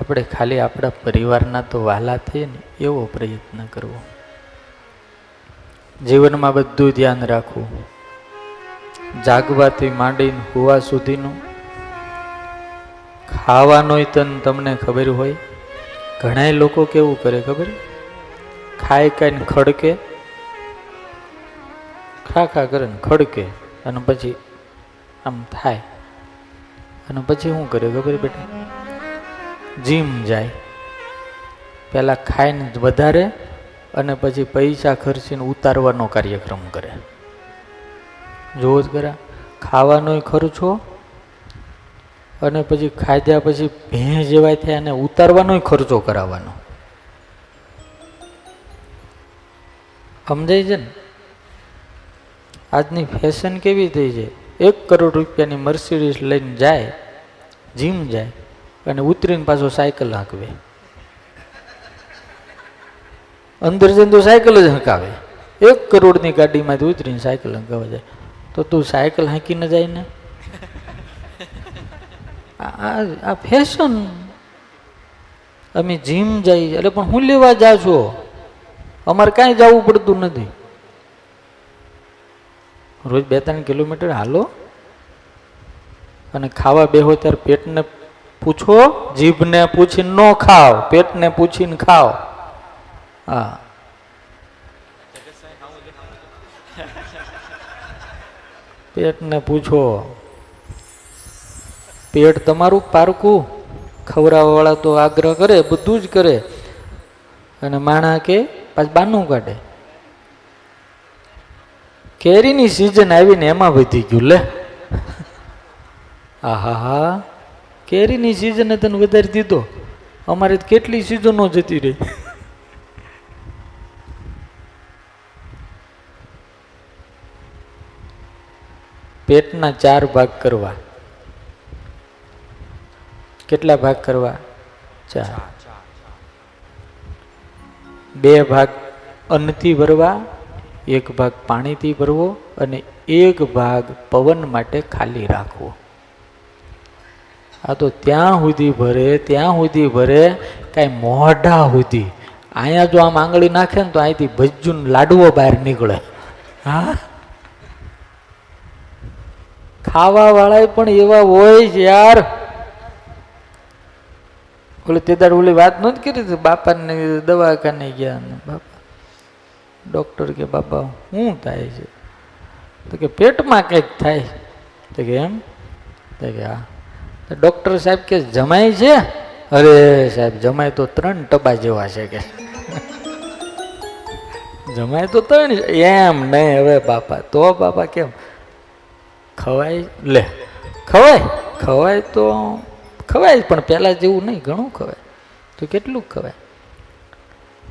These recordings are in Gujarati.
આપણે ખાલી આપણા પરિવારના તો વાલા થઈએ ને, એવો પ્રયત્ન કરવો. જીવનમાં બધું ધ્યાન રાખવું. જાગવાથી માંડીને હોવા સુધીનું ખાવાનોય તન તમને ખબર હોય. ઘણા લોકો કેવું કરે ખબર? ખાઈ ખાઈને ખડકે. ખા ખા કરે ને ખડકે. અને પછી આમ થાય. અને પછી શું કરે ખબર બેટા? જીમ જાય. પહેલાં ખાઈને વધારે અને પછી પૈસા ખર્ચીને ઉતારવાનો કાર્યક્રમ કરે. જોવો જ ખરા, ખાવાનોય ખર્ચો અને પછી ખાધ્યા પછી ભેં જેવાય થાય અને ઉતારવાનોય ખર્ચો કરાવવાનો. સમજાય છે ને? આજની ફેશન કેવી થઈ છે? એક કરોડ રૂપિયાની મર્સિડીઝ લઈને જાય, જીમ જાય. અને ઉતરીને પાછો સાયકલ હાંકવે. અંદર જઈને તો સાયકલ જ હંકાવે. એક કરોડની ગાડીમાંથી ઉતરીને સાયકલ હંકાવા જાય. તો તું સાયકલ હાંકીને જાય ને? આ ફેશન અમે જીમ જઈએ એટલે પણ હું લેવા જા છો? અમારે કાંઈ જવું પડતું નથી. રોજ બે ત્રણ કિલોમીટર હાલો. અને ખાવા બેહો ત્યારે પેટને પૂછો, જીભને પૂછીને ન ખાવ, પેટને પૂછીને ખાવ. હા. પેટને પૂછો. પેટ તમારું પારકું? ખવડાવવાળા તો આગ્રહ કરે, બધું જ કરે. અને માણા કે, પાછું બાનું કાઢે. કેરીની સિઝન આવીને એમાં વધી ગયું, લે. આહા હા કેરીની સિઝને તને વધારી દીધો? અમારે કેટલી સિઝનો જતી રહી? પેટના ચાર ભાગ કરવા. કેટલા ભાગ કરવા? ચાર. બે ભાગ અન્નથી ભરવા, એક ભાગ પાણીથી ભરવો અને એક ભાગ પવન માટે ખાલી રાખવો. આ તો ત્યાં સુધી ભરે, ત્યાં સુધી ભરે, કાંઈ મોઢા સુધી. અહીંયા જો આમ આંગળી નાખે ને તો અહીંથી ભજ્જુન લાડવો બહાર નીકળે. હા? ખાવા વાળા પણ એવા હોય છે યાર. ઓલી તે દાડ ઓલી વાત નહોતી કરી હતી? બાપાને દવાખાને ગયા ને બાપા. ડૉક્ટર કે, બાપા શું થાય છે? તો કે, પેટમાં કંઈક થાય. તો કે, એમ? તો કે, હા. ડૉક્ટર સાહેબ કે જમાય છે? અરે સાહેબ જમાય તો ત્રણ ટબા જેવા છે કે. જમાય તો ત્રણ એમ નહીં, હવે બાપા, તો બાપા કેમ? ખવાય, લે, ખવાય ખવાય તો, ખવાય, પણ પહેલાં જેવું નહીં, ઘણું ખવાય. તો કેટલું ખવાય?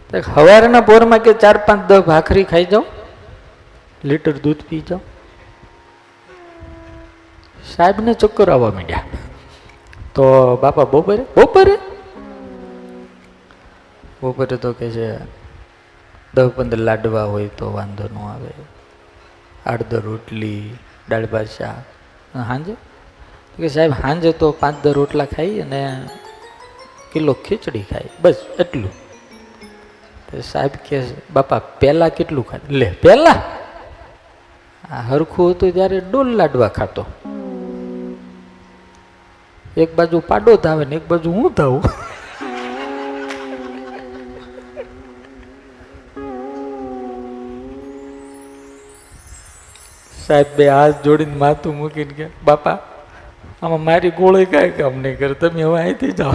તો સવારના પોરમાં કે ચાર પાંચ દસ ભાખરી ખાઈ જાઓ લીટર દૂધ પી જાઓ સાહેબને ચક્કર આવવા માંડ્યા. તો બાપા બપોરે? બપોરે? બપોરે તો કે છે દસ પંદર લાડવા હોય તો વાંધો ન આવે. આઠ દર રોટલી દાળ ભાત શાક. સાંજે કે સાહેબ સાંજે તો પાંચ દર રોટલા ખાઈ અને કિલો ખીચડી ખાઈ. બસ એટલું. તો સાહેબ કે બાપા પહેલાં કેટલું ખાય લે પહેલાં? આ હરખું હતું ત્યારે ડોલ લાડવા ખાતો. એક બાજુ પાડો ધાવે ને એક બાજુ હું ધાવું? સાહેબ, બે હાથ જોડીને માથું મૂકીને કે, બાપા, આમાં મારી ગોળી કાંઈ કામ નહીં કરે, તમે હવે અહીંથી જાઓ.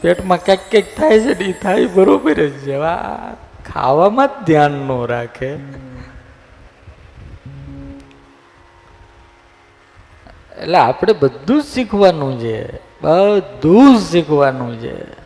પેટમાં ક્યાંક ક્યાંક થાય છે ને એ થાય બરોબર જ છે. ખાવામાં જ ધ્યાન ન રાખે. એટલે આપણે બધું જ શીખવાનું છે. બધું જ શીખવાનું છે.